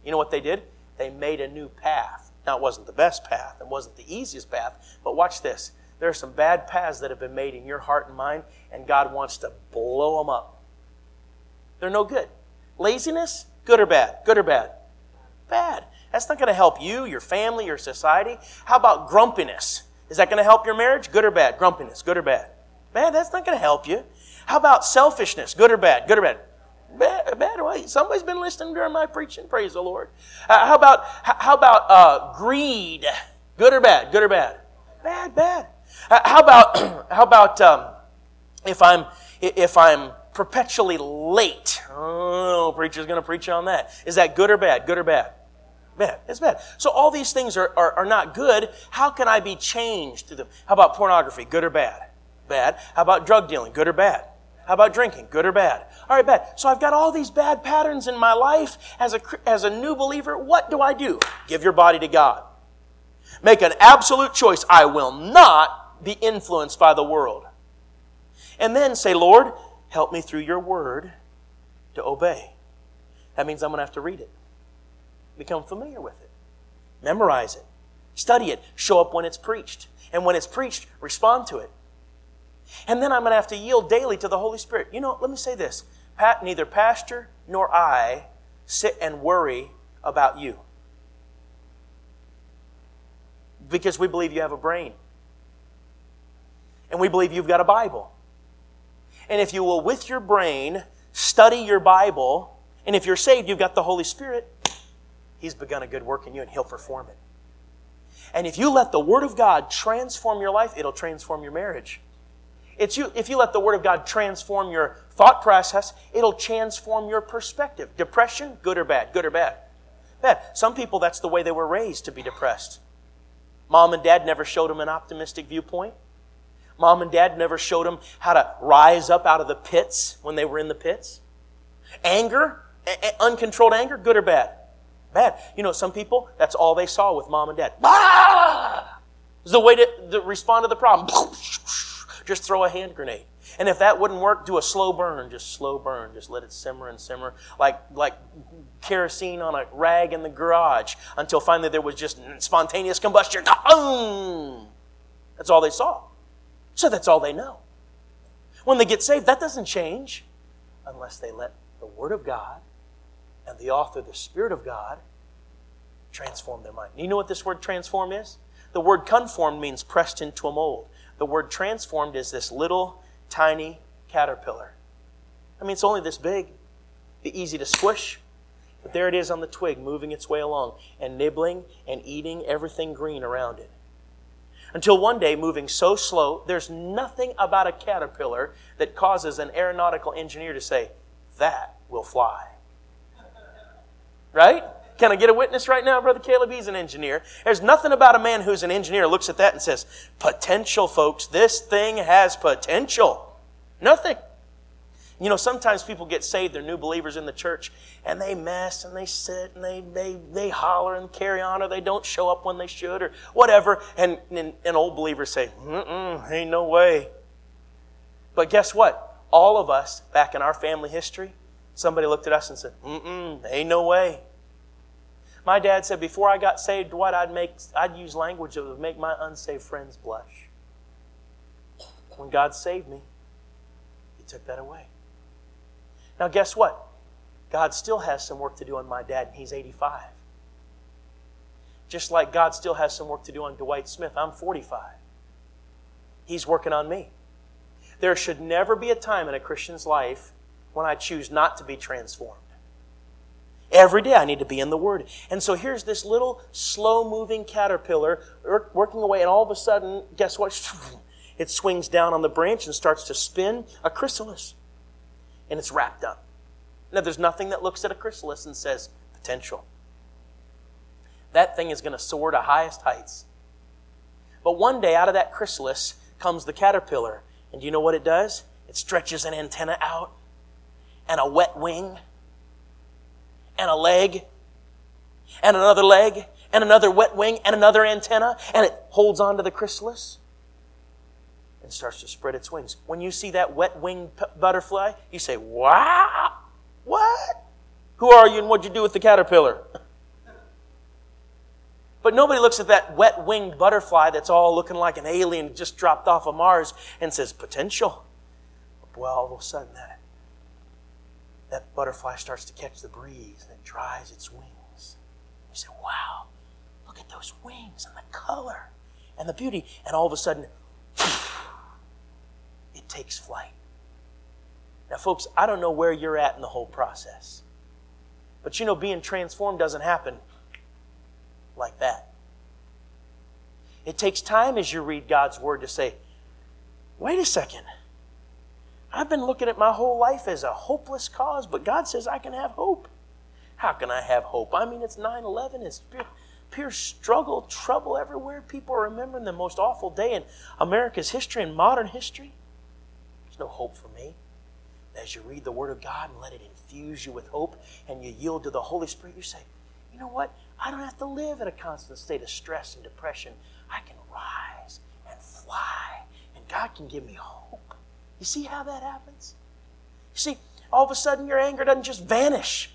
You know what they did? They made a new path. Now, it wasn't the best path, it wasn't the easiest path, but watch this. There are some bad paths that have been made in your heart and mind, and God wants to blow them up. They're no good. Laziness, good or bad? Good or bad? Bad. That's not going to help you, your family, your society. How about grumpiness? Is that going to help your marriage? Good or bad? Grumpiness, good or bad? Bad, that's not going to help you. How about selfishness? Good or bad? Good or bad? Bad, bad way. Somebody's been listening during my preaching. Praise the Lord. Uh, how about how about uh, greed? Good or bad? Good or bad? Bad, bad. Uh, how about how about um, if I'm if I'm perpetually late? Oh, preacher's going to preach on that. Is that good or bad? Good or bad? Bad. It's bad. So all these things are, are, are not good. How can I be changed through them? How about pornography? Good or bad? Bad. How about drug dealing? Good or bad? How about drinking? Good or bad? All right, bad. So I've got all these bad patterns in my life. As a, as a new believer, what do I do? Give your body to God. Make an absolute choice. I will not be influenced by the world. And then say, Lord, help me through your word to obey. That means I'm going to have to read it, become familiar with it, memorize it, study it, show up when it's preached. And when it's preached, respond to it. And then I'm going to have to yield daily to the Holy Spirit. You know, let me say this Pat, neither pastor nor I sit and worry about you. Because we believe you have a brain. And we believe you've got a Bible. And if you will, with your brain, study your Bible, and if you're saved, you've got the Holy Spirit, He's begun a good work in you and He'll perform it. And if you let the Word of God transform your life, it'll transform your marriage. It's you, if you let the Word of God transform your thought process, it'll transform your perspective. Depression, good or bad? Good or bad? Bad. Some people, that's the way they were raised to be depressed. Mom and dad never showed them an optimistic viewpoint. Mom and dad never showed them how to rise up out of the pits when they were in the pits. Anger, uncontrolled anger, good or bad? Bad. You know, some people, that's all they saw with mom and dad. Ah! Is the way to, to respond to the problem. just throw a hand grenade. And if that wouldn't work, do a slow burn, just slow burn. Just let it simmer and simmer like, like kerosene on a rag in the garage until finally there was just spontaneous combustion. That's all they saw. So that's all they know. When they get saved, that doesn't change unless they let the Word of God and the author, the Spirit of God, transform their mind. You know what this word transform is? The word conform means pressed into a mold. The word transformed is this little tiny caterpillar. I mean, it's only this big, be easy to squish, but there it is on the twig, moving its way along and nibbling and eating everything green around it. Until one day, moving so slow, there's nothing about a caterpillar that causes an aeronautical engineer to say, That will fly. Right? Can I get a witness right now, Brother Caleb? He's an engineer. There's nothing about a man who's an engineer looks at that and says, potential, folks. This thing has potential. Nothing. You know, sometimes people get saved, they're new believers in the church, and they mess and they sit and they, they, they holler and carry on, or they don't show up when they should, or whatever. And, and, and old believers say, mm ain't no way. But guess what? All of us, back in our family history, somebody looked at us and said, mm ain't no way. My dad said before I got saved, Dwight, I'd make I'd use language that would make my unsaved friends blush. When God saved me, He took that away. Now guess what? God still has some work to do on my dad, and he's 85. Just like God still has some work to do on Dwight Smith. I'm 45. He's working on me. There should never be a time in a Christian's life when I choose not to be transformed. Every day I need to be in the Word. And so here's this little slow moving caterpillar working away, and all of a sudden, guess what? It swings down on the branch and starts to spin a chrysalis. And it's wrapped up. Now, there's nothing that looks at a chrysalis and says, potential. That thing is going to soar to highest heights. But one day, out of that chrysalis comes the caterpillar. And do you know what it does? It stretches an antenna out, and a wet wing, and a leg, and another leg, and another wet wing, and another antenna, and it holds on to the chrysalis and starts to spread its wings. When you see that wet winged butterfly, you say, Wow, what? Who are you and what'd you do with the caterpillar? But nobody looks at that wet winged butterfly that's all looking like an alien just dropped off of Mars and says, potential. Well, all of a sudden, that that butterfly starts to catch the breeze and it dries its wings. You say, wow, look at those wings and the color and the beauty. And all of a sudden, it takes flight. Now, folks, I don't know where you're at in the whole process. But you know, being transformed doesn't happen like that. It takes time as you read God's Word to say, wait a second. I've been looking at my whole life as a hopeless cause, but God says I can have hope. How can I have hope? I mean, it's 9 11, it's pure, pure struggle, trouble everywhere. People are remembering the most awful day in America's history and modern history. There's no hope for me. As you read the Word of God and let it infuse you with hope and you yield to the Holy Spirit, you say, you know what? I don't have to live in a constant state of stress and depression. I can rise and fly, and God can give me hope. You see how that happens? You see, all of a sudden your anger doesn't just vanish.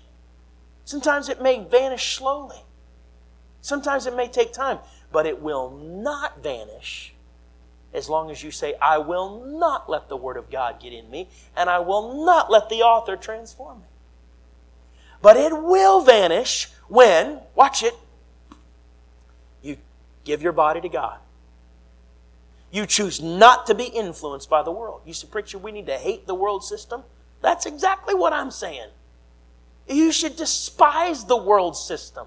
Sometimes it may vanish slowly. Sometimes it may take time, but it will not vanish as long as you say, I will not let the Word of God get in me, and I will not let the author transform me. But it will vanish when, watch it, you give your body to God. You choose not to be influenced by the world. You say, Preacher, we need to hate the world system. That's exactly what I'm saying. You should despise the world system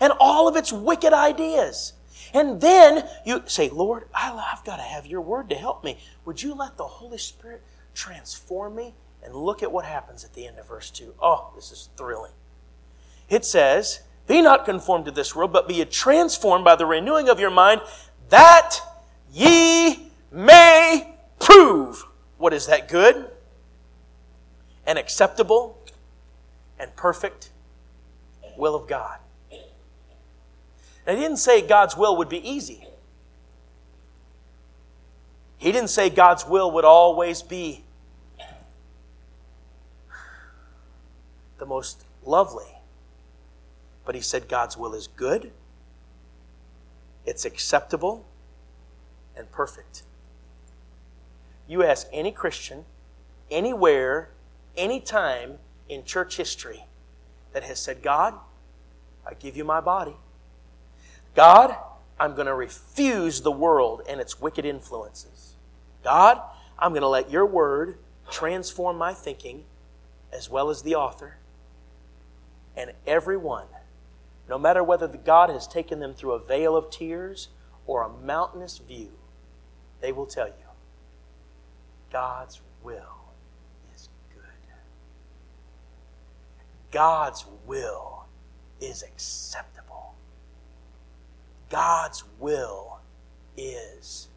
and all of its wicked ideas. And then you say, Lord, I've got to have your word to help me. Would you let the Holy Spirit transform me? And look at what happens at the end of verse 2. Oh, this is thrilling. It says, Be not conformed to this world, but be transformed by the renewing of your mind, that ye may prove what is that good and acceptable and perfect will of God. Now, he didn't say God's will would be easy. He didn't say God's will would always be the most lovely. But he said God's will is good, it's acceptable, and perfect. You ask any Christian, anywhere, anytime in church history that has said, God, I give you my body. God, I'm going to refuse the world and its wicked influences. God, I'm going to let your word transform my thinking as well as the author. And everyone, no matter whether God has taken them through a vale of tears or a mountainous view, they will tell you God's will is good. God's will is acceptable. God's will is